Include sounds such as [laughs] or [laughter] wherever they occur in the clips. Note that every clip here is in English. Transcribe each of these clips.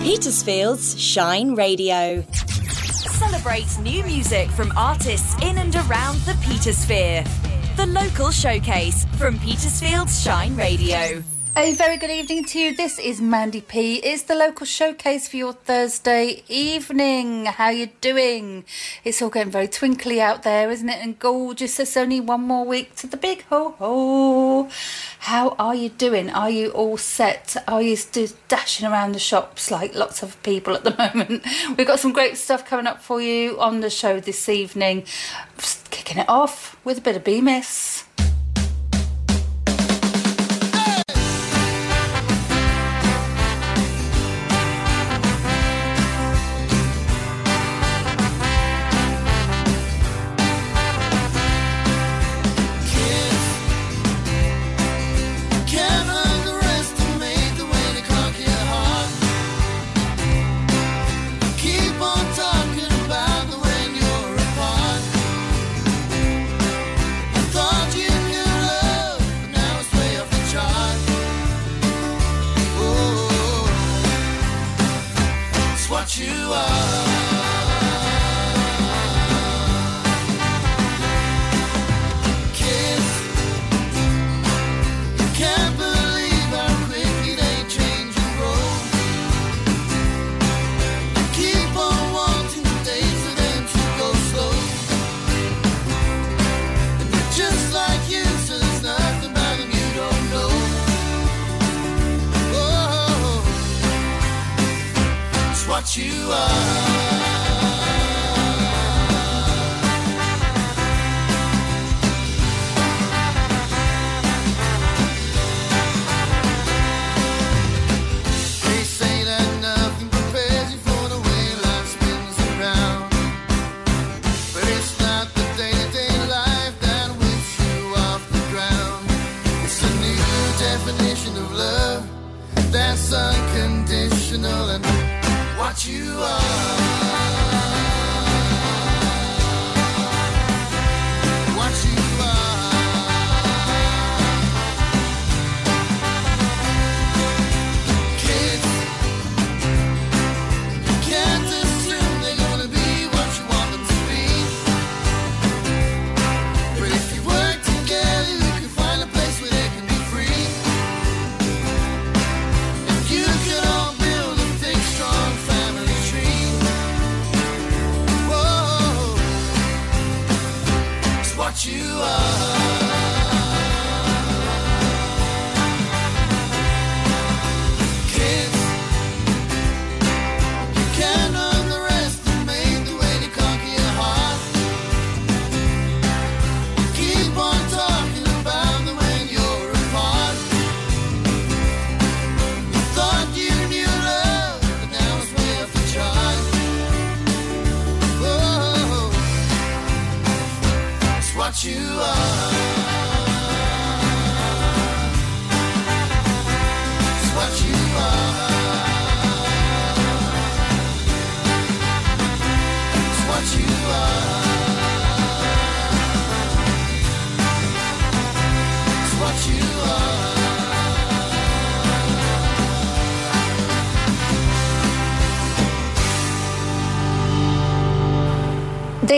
Petersfield's Shine Radio. Celebrate new music from artists in and around the Petersphere. The local showcase from Petersfield's Shine Radio. A very good evening to you. This is Mandy P. It's the local showcase for your Thursday evening. How you doing? It's all getting very twinkly out there, isn't it? And gorgeous. It's only one more week to the big ho ho. How are you doing? Are you all set? Are you still dashing around the shops like lots of people at the [laughs] moment? We've got some great stuff coming up for you on the show this evening. Just kicking it off with a bit of Bemis.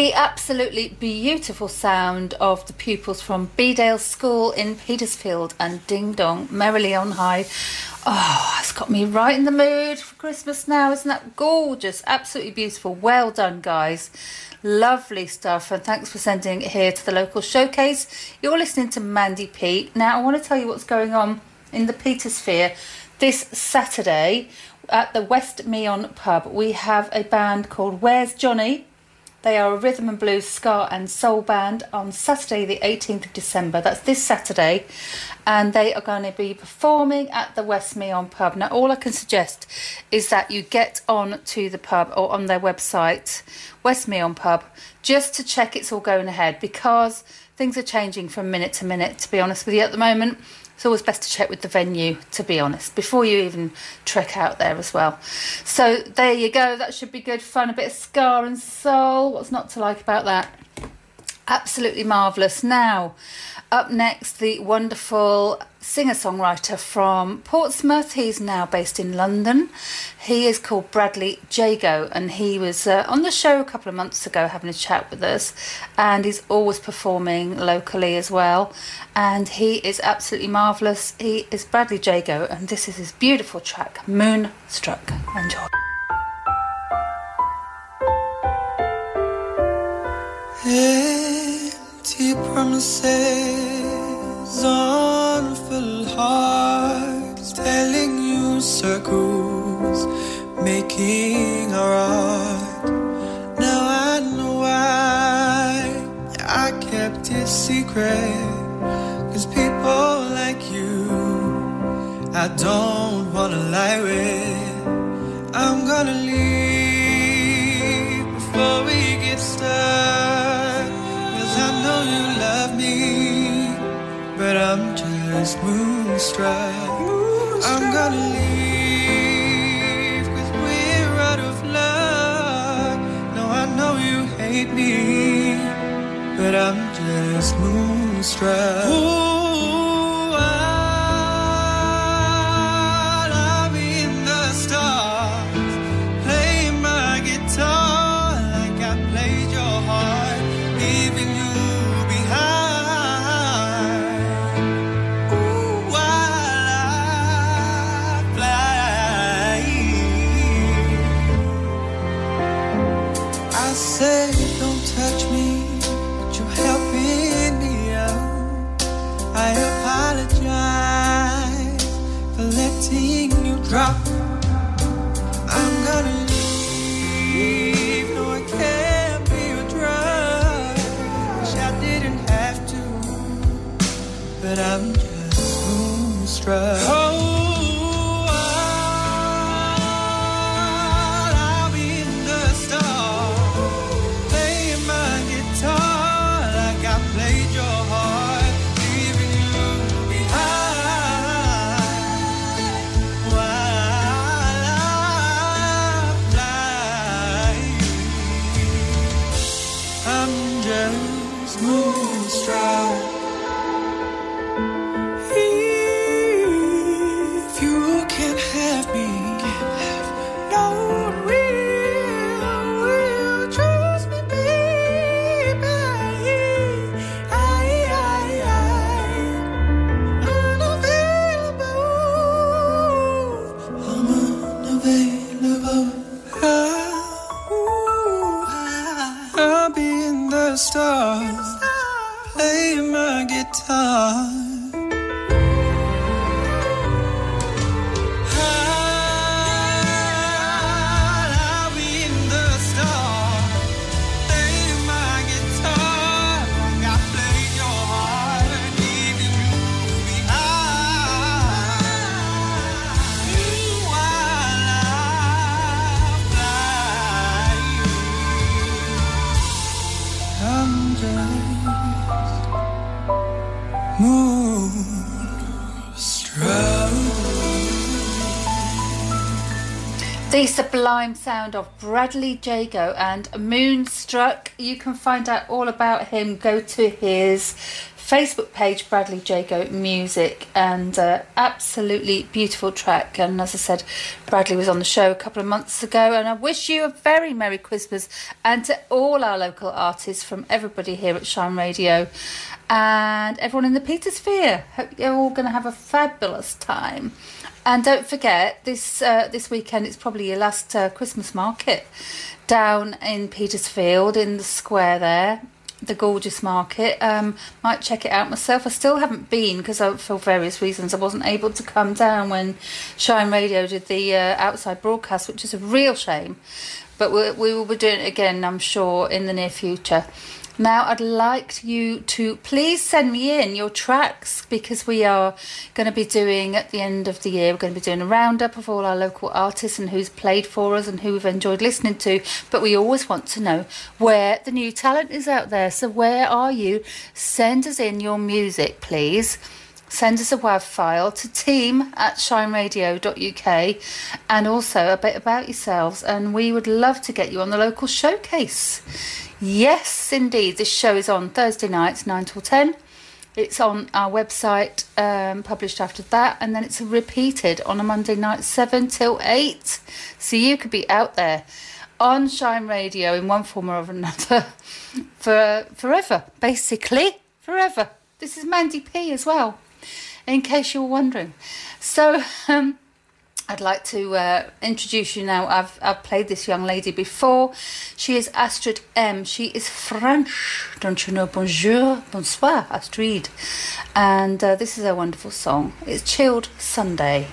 The absolutely beautiful sound of the pupils from Bedales School in Petersfield and Ding Dong Merrily on High. Oh, it's got me right in the mood for Christmas now. Isn't that gorgeous? Absolutely beautiful. Well done, guys. Lovely stuff. And thanks for sending it here to the local showcase. You're listening to Mandy P. Now, I want to tell you what's going on in the Petersphere this Saturday at the West Meon pub. We have a band called Where's Johnny? They are a rhythm and blues, ska, and soul band on Saturday, the 18th of December. That's this Saturday. And they are going to be performing at the West Meon pub. Now, all I can suggest is that you get on to the pub or on their website, West Meon pub, just to check it's all going ahead because things are changing from minute to minute, to be honest with you, at the moment. It's always best to check with the venue, to be honest, before you even trek out there as well. So there you go. That should be good fun. A bit of Ska and soul. What's not to like about that? Absolutely marvellous. Now, up next, the wonderful singer songwriter from Portsmouth. He's now based in London. He is called Bradley Jago, and he was uh, on the show a couple of months ago having a chat with us. And he's always performing locally as well. And he is absolutely marvellous. He is Bradley Jago, and this is his beautiful track, Moonstruck. Enjoy. Empty promises full hearts, telling you circles, making our art. Now I know why I kept it secret. Cause people like you, I don't wanna lie with. I'm gonna leave before we get stuck. Cause I know you I'm just moonstruck. I'm gonna leave cause we're out of luck. No, I know you hate me, but I'm just moonstruck. Ooh, The sublime sound of Bradley Jago and Moonstruck. You can find out all about him. Go to his Facebook page, Bradley Jago Music, and uh, absolutely beautiful track. And as I said, Bradley was on the show a couple of months ago. And I wish you a very Merry Christmas and to all our local artists from everybody here at Shine Radio and everyone in the Petersphere. Hope you're all going to have a fabulous time. And don't forget, this uh, this weekend it's probably your last uh, Christmas market down in Petersfield in the square there, the gorgeous market. Um, might check it out myself. I still haven't been because for various reasons I wasn't able to come down when Shine Radio did the uh, outside broadcast, which is a real shame. But we, we will be doing it again, I'm sure, in the near future. Now, I'd like you to please send me in your tracks because we are going to be doing at the end of the year, we're going to be doing a roundup of all our local artists and who's played for us and who we've enjoyed listening to. But we always want to know where the new talent is out there. So, where are you? Send us in your music, please. Send us a WAV file to team at shineradio.uk and also a bit about yourselves. And we would love to get you on the local showcase. Yes, indeed. This show is on Thursday nights, 9 till 10. It's on our website, um, published after that, and then it's repeated on a Monday night, 7 till 8. So you could be out there on Shine Radio in one form or another [laughs] for forever, basically. Forever. This is Mandy P as well, in case you were wondering. So, um, I'd like to uh, introduce you now. I've, I've played this young lady before. She is Astrid M. She is French. Don't you know? Bonjour, bonsoir, Astrid. And uh, this is a wonderful song. It's Chilled Sunday.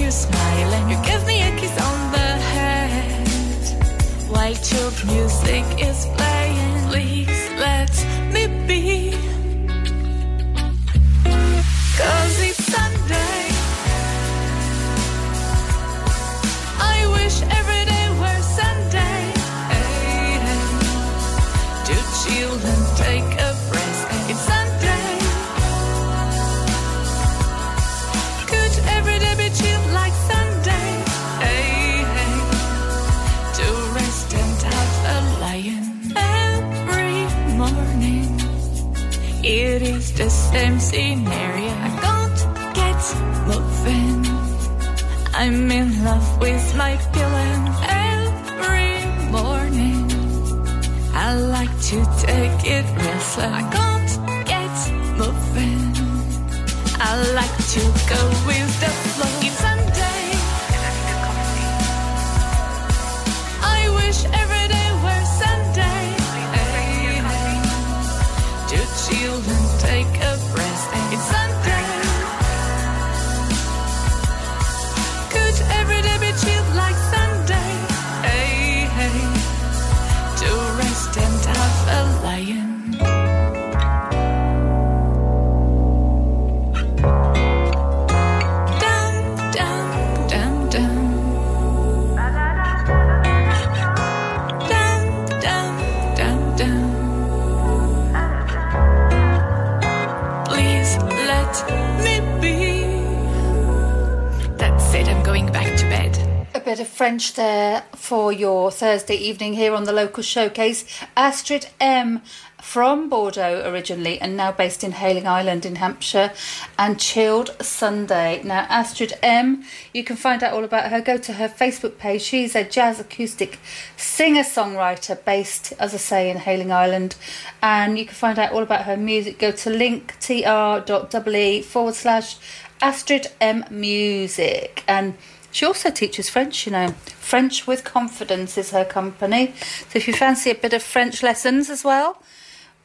you smile and You give me a kiss on the head White your music is playing. same scenery. I can't get moving. I'm in love with my feeling every morning. I like to take it real slow. I can't get moving. I like to go with the flow. It's French there for your Thursday evening here on the local showcase. Astrid M from Bordeaux originally and now based in Hayling Island in Hampshire and Chilled Sunday. Now, Astrid M, you can find out all about her. Go to her Facebook page. She's a jazz acoustic singer songwriter based, as I say, in Hayling Island. And you can find out all about her music. Go to linktr.ee forward slash Astrid M Music. And she also teaches French, you know. French with Confidence is her company. So if you fancy a bit of French lessons as well,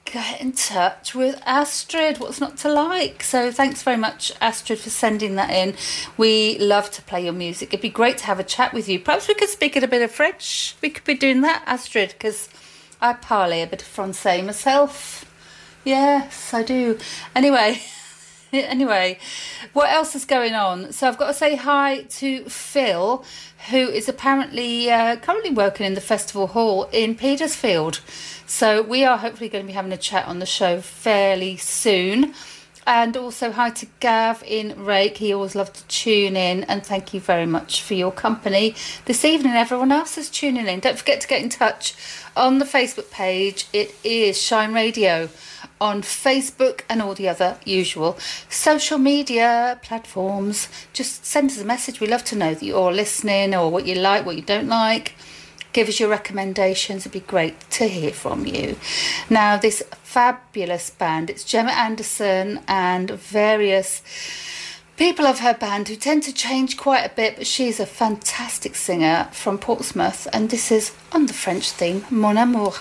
get in touch with Astrid. What's not to like? So thanks very much, Astrid, for sending that in. We love to play your music. It'd be great to have a chat with you. Perhaps we could speak in a bit of French. We could be doing that, Astrid, because I parley a bit of Francais myself. Yes, I do. Anyway. [laughs] [laughs] anyway, what else is going on? So I've got to say hi to Phil, who is apparently uh, currently working in the festival hall in Petersfield. So we are hopefully going to be having a chat on the show fairly soon. And also hi to Gav in Rake. He always loves to tune in. And thank you very much for your company this evening. Everyone else is tuning in. Don't forget to get in touch on the Facebook page. It is Shine Radio on Facebook and all the other usual social media platforms. Just send us a message. We love to know that you're listening or what you like, what you don't like. Give us your recommendations. It'd be great to hear from you. Now, this fabulous band, it's Gemma Anderson and various people of her band who tend to change quite a bit, but she's a fantastic singer from Portsmouth, and this is on the French theme, Mon Amour.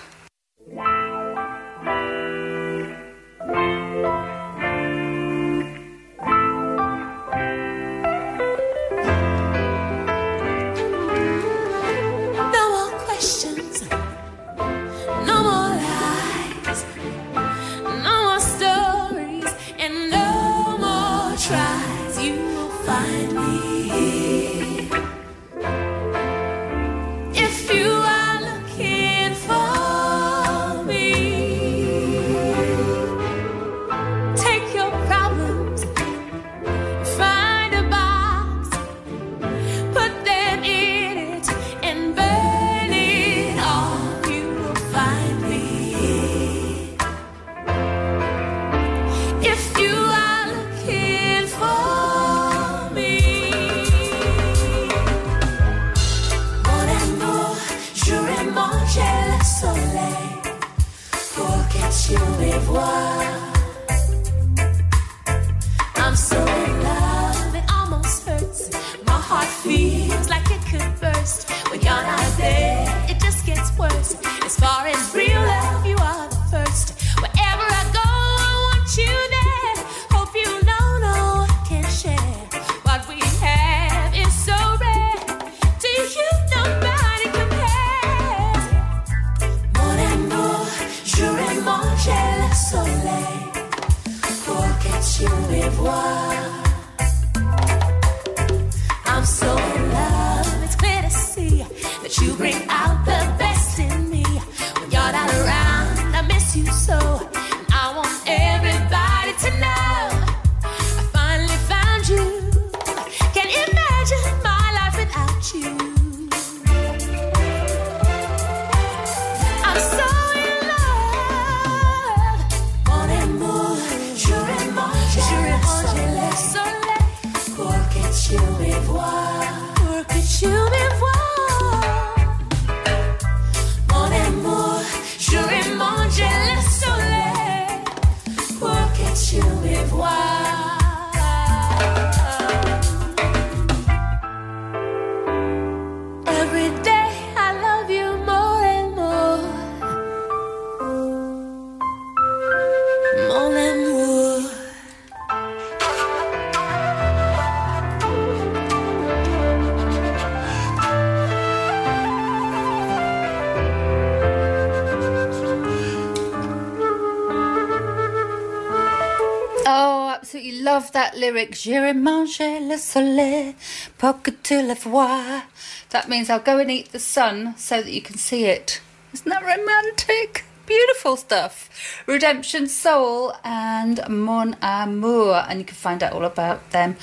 That lyric. J'irai manger le soleil pour que tu le vois. That means I'll go and eat the sun so that you can see it. Isn't that romantic? Beautiful stuff. Redemption Soul and Mon Amour. And you can find out all about them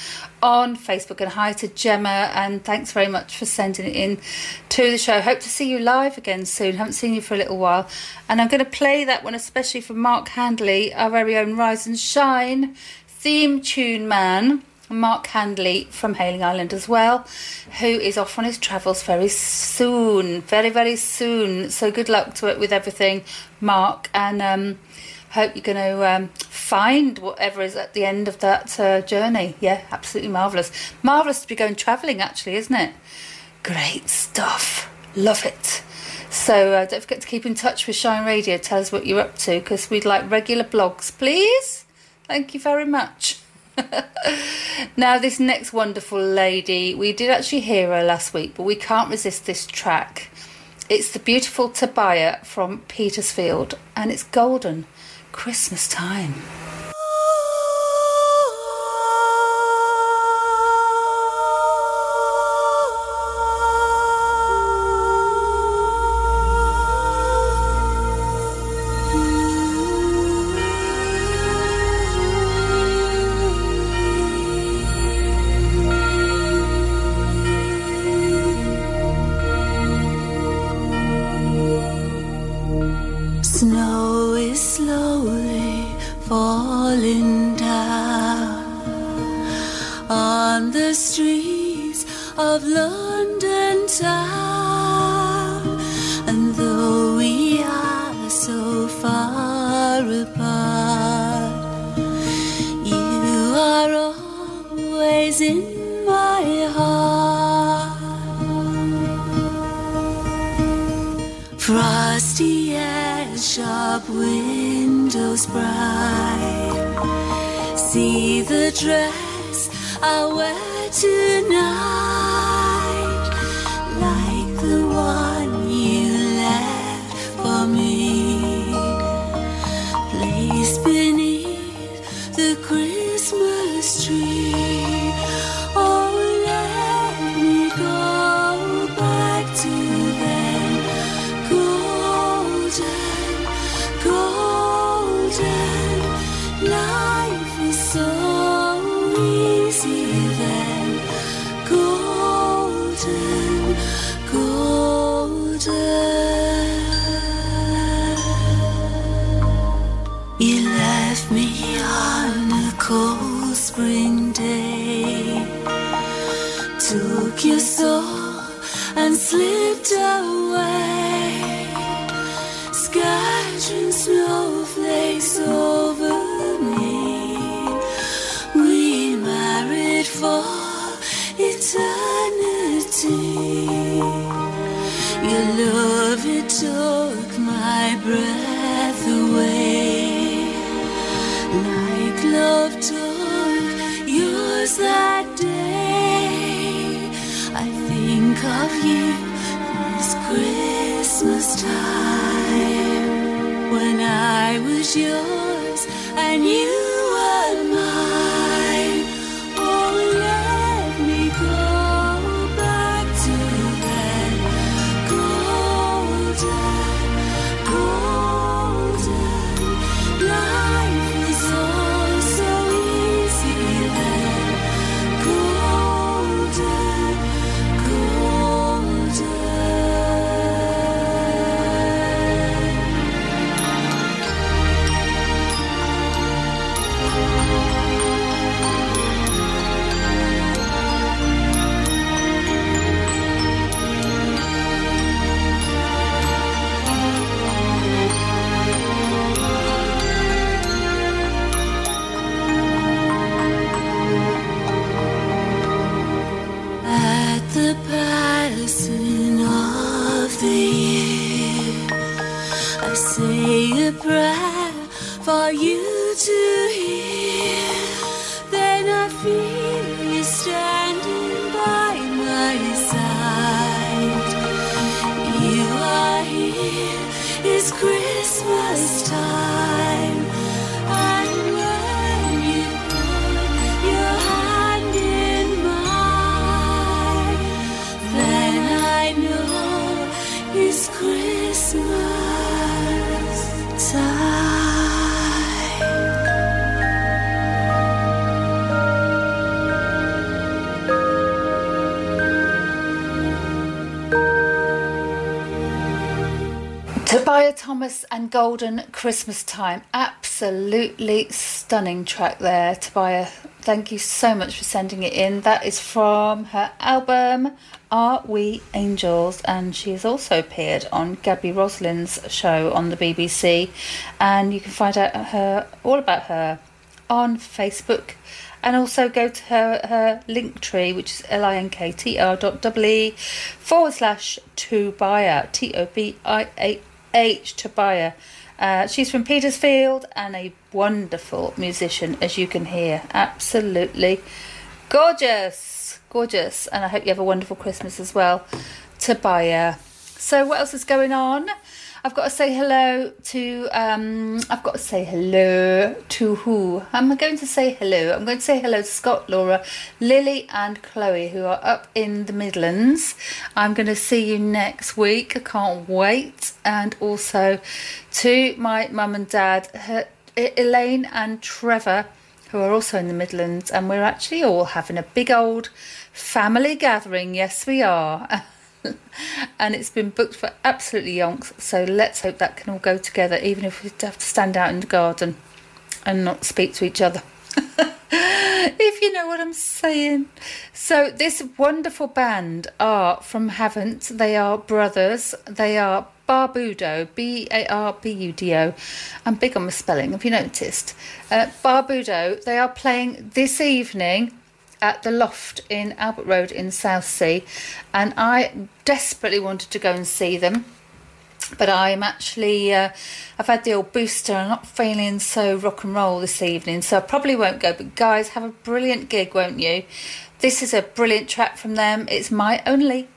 on Facebook. And hi to Gemma. And thanks very much for sending it in to the show. Hope to see you live again soon. Haven't seen you for a little while. And I'm going to play that one especially for Mark Handley, our very own Rise and Shine theme tune man, Mark Handley from Hayling Island as well, who is off on his travels very soon, very, very soon. So good luck to it with everything, Mark, and um, hope you're going to um, find whatever is at the end of that uh, journey. Yeah, absolutely marvellous. Marvellous to be going travelling, actually, isn't it? Great stuff. Love it. So uh, don't forget to keep in touch with Shine Radio. Tell us what you're up to because we'd like regular blogs, please. Thank you very much. [laughs] now, this next wonderful lady, we did actually hear her last week, but we can't resist this track. It's the beautiful Tobiah from Petersfield, and it's golden Christmas time. slowly falling down on the streets of London town. Windows bright. See the dress I wear tonight, away scattering snowflakes over me. We married for eternity. Your love, it took my breath away. Like love took yours that day. I think of you Christmas time. When I was yours and you Thomas and Golden Christmas Time. Absolutely stunning track there, Tobiah. Thank you so much for sending it in. That is from her album Are We Angels? And she has also appeared on Gaby Roslin's show on the BBC. And you can find out her all about her on Facebook and also go to her, her link tree, which is linktr dot e forward slash Tobiah, T O B I A H, Tobiah. Uh, she's from Petersfield and a wonderful musician, as you can hear. Absolutely gorgeous, gorgeous. And I hope you have a wonderful Christmas as well, Tobiah. So, what else is going on? I've got to say hello to. Um, I've got to say hello to who? I'm going to say hello? I'm going to say hello to Scott, Laura, Lily, and Chloe, who are up in the Midlands. I'm going to see you next week. I can't wait. And also to my mum and dad, her, Elaine and Trevor, who are also in the Midlands, and we're actually all having a big old family gathering. Yes, we are. [laughs] [laughs] and it's been booked for absolutely yonks. So let's hope that can all go together, even if we have to stand out in the garden and not speak to each other. [laughs] if you know what I'm saying. So, this wonderful band are from Havant. They are brothers. They are Barbudo, B A R B U D O. I'm big on my spelling, have you noticed? Uh, Barbudo, they are playing this evening at the Loft in Albert Road in Southsea, and I desperately wanted to go and see them. But I'm actually, uh, I've had the old booster. I'm not feeling so rock and roll this evening, so I probably won't go. But guys, have a brilliant gig, won't you? This is a brilliant track from them. It's my only.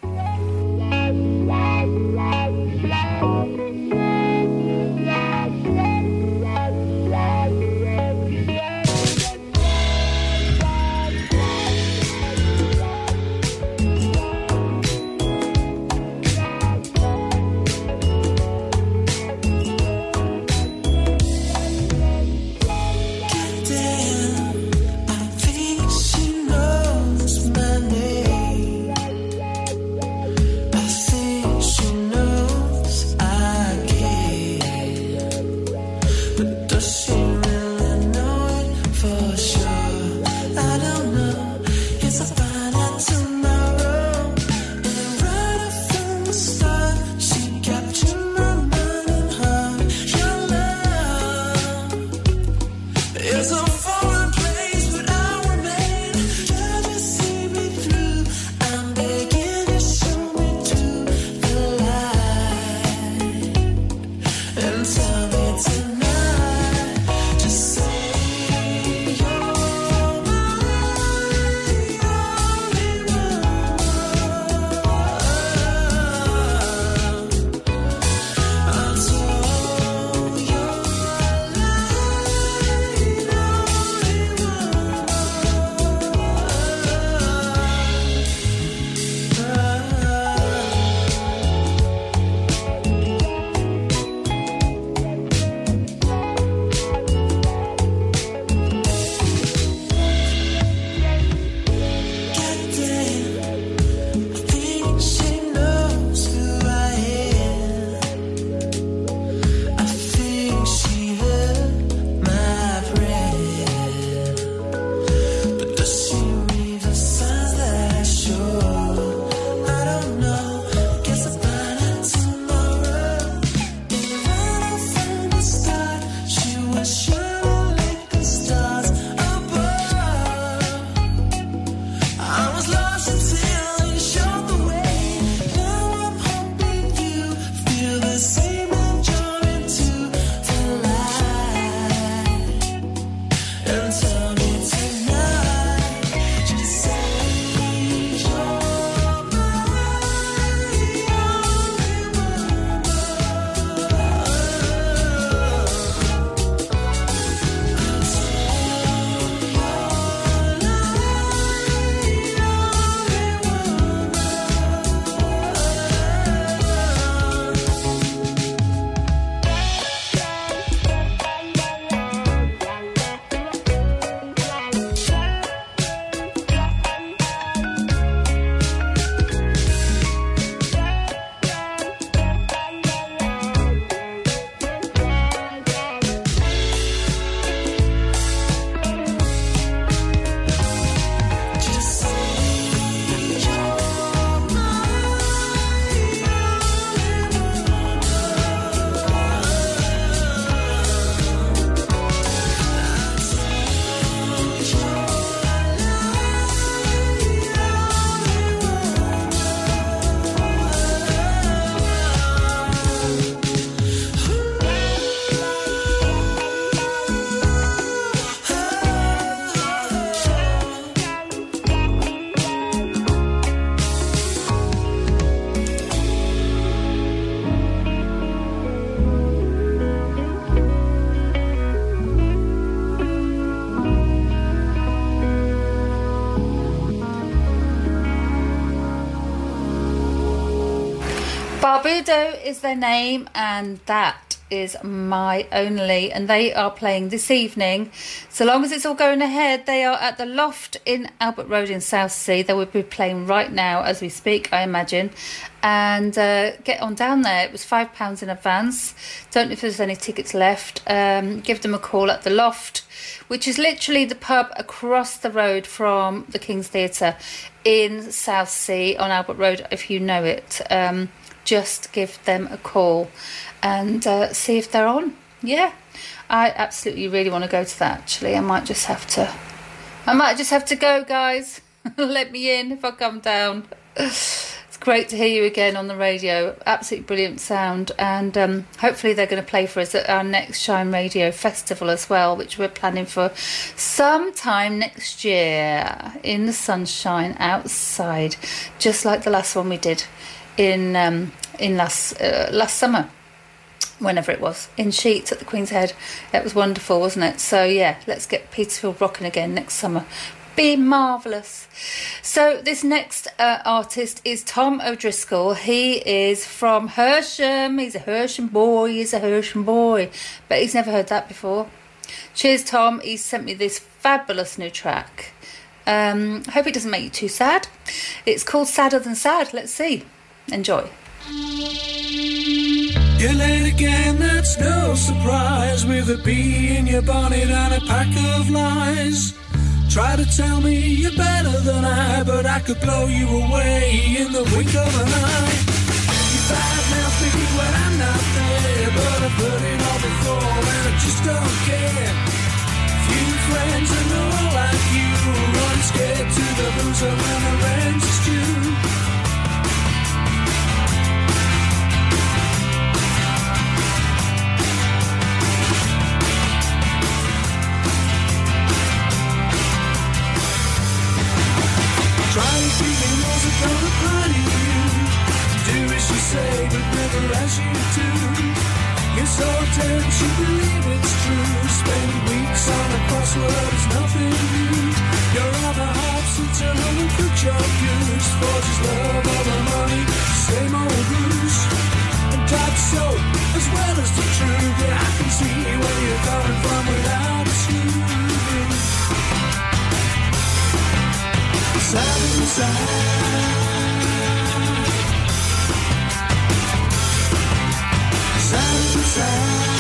Barbudo is their name, and that is My Only, and they are playing this evening. So long as it's all going ahead, they are at the Loft in Albert Road in Southsea. They will be playing right now as we speak, I imagine. And uh, get on down there. It was £5 in advance. Don't know if there's any tickets left. Um, give them a call at the Loft, which is literally the pub across the road from the King's Theatre in Southsea on Albert Road, if you know it. Um, just give them a call and uh, see if they're on. Yeah, I absolutely really want to go to that. Actually, I might just have to. I might just have to go, guys. [laughs] Let me in if I come down. It's great to hear you again on the radio. Absolutely brilliant sound, and um, hopefully they're going to play for us at our next Shine Radio Festival as well, which we're planning for sometime next year in the sunshine outside, just like the last one we did in um, in last uh, last summer whenever it was in sheets at the queen's head. It was wonderful wasn't it? So yeah let's get petersfield rocking again next summer. Be marvelous so this next uh, artist is tom o'driscoll. He is from hersham. He's a hersham boy he's a hersham boy. But he's never heard that before. Cheers tom. He's sent me this fabulous new track. Um, hope it doesn't make you too sad. It's called sadder than sad. Let's see Enjoy. You're late again, that's no surprise. With a bee in your bonnet and a pack of lies. Try to tell me you're better than I, but I could blow you away in the wink of an eye. You bad when I'm not there, but I've heard it all before and I just don't care. Few friends and they're like you, run scared to the boozer when as you do. You're so dense, you believe it's true. Spending weeks on a crossword is nothing new. Your other half sits at home and cooks your goose. Forges love over money, same old ruse. And that's so, as well as the truth. Yeah, I can see where you're coming from without smooth. Side to. inside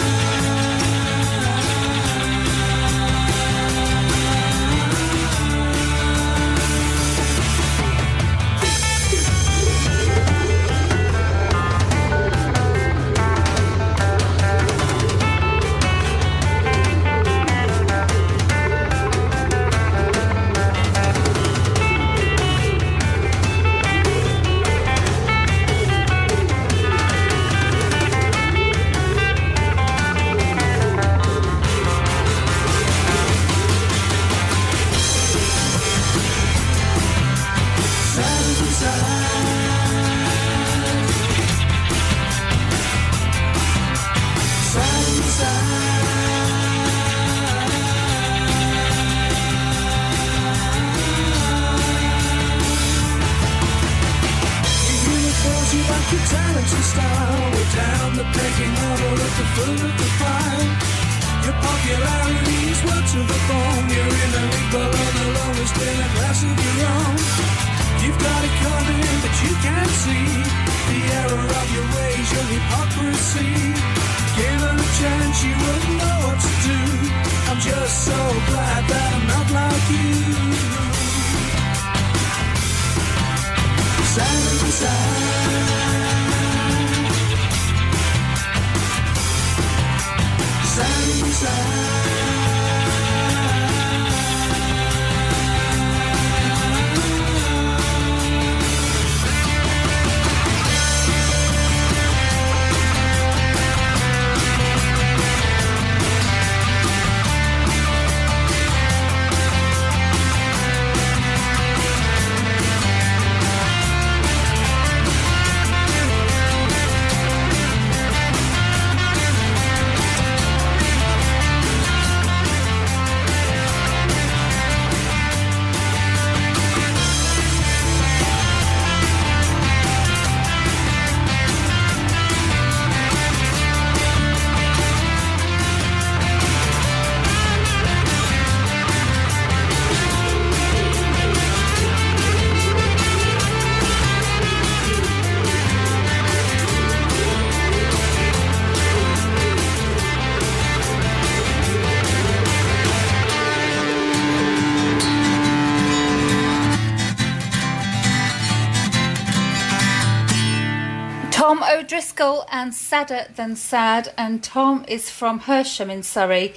and Sadder Than Sad. And Tom is from Hersham in Surrey.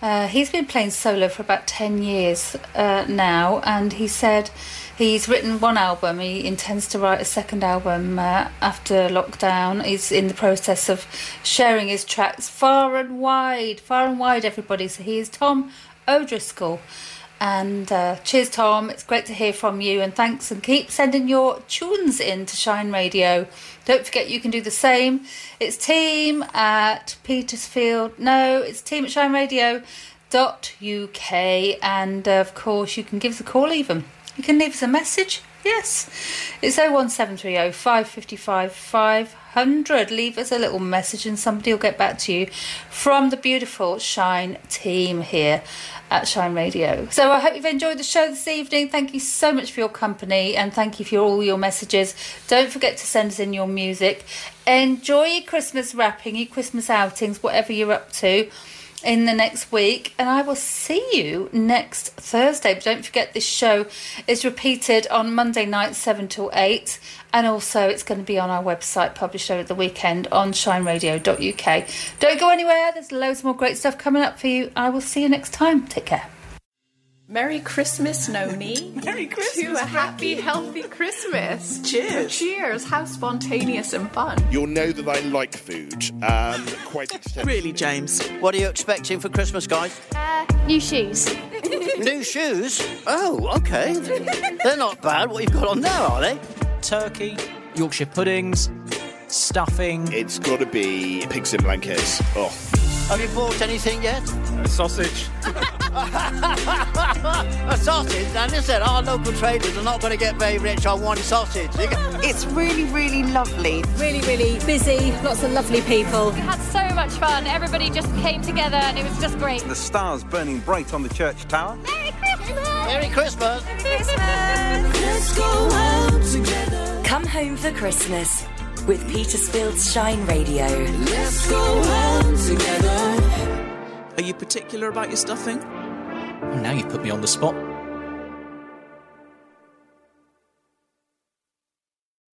Uh, he's been playing solo for about 10 years uh, now, and he said he's written one album. He intends to write a second album uh, after lockdown. He's in the process of sharing his tracks far and wide, far and wide, everybody. So he is Tom O'Driscoll. And uh, cheers, Tom. It's great to hear from you, and thanks. And keep sending your tunes in to Shine Radio. Don't forget you can do the same. It's team at Petersfield. No, it's team at Shine Radio. Dot UK and uh, of course you can give us a call even you can leave us a message yes it's 01730 555 500 leave us a little message and somebody will get back to you from the beautiful shine team here at Shine Radio. So I hope you've enjoyed the show this evening. Thank you so much for your company and thank you for all your messages. Don't forget to send us in your music. Enjoy your Christmas wrapping, your Christmas outings, whatever you're up to in the next week, and I will see you next Thursday. But don't forget, this show is repeated on Monday night, 7 till 8, and also it's going to be on our website, published over the weekend on shineradio.uk. Don't go anywhere, there's loads more great stuff coming up for you. I will see you next time. Take care. Merry Christmas, Noni. [laughs] Merry Christmas. To a happy, healthy Christmas. Cheers. Cheers. How spontaneous and fun. You'll know that I like food um, quite extensively. Really, James? What are you expecting for Christmas, guys? Uh, new shoes. [laughs] New shoes? Oh, okay. They're not bad. What you've got on there, are they? Turkey, Yorkshire puddings, stuffing. It's got to be pigs in blankets. Oh. Have you bought anything yet? A sausage. [laughs] a sausage? And listen, our local traders are not going to get very rich on one sausage. [laughs] It's really, really lovely. Really, really busy. Lots of lovely people. We had so much fun. Everybody just came together and it was just great. The stars burning bright on the church tower. Merry Christmas! Merry Christmas! Merry Christmas! Let's go home together. Come home for Christmas with Petersfield's Shine Radio. Let's go home together. Are you particular about your stuffing? Now you've put me on the spot.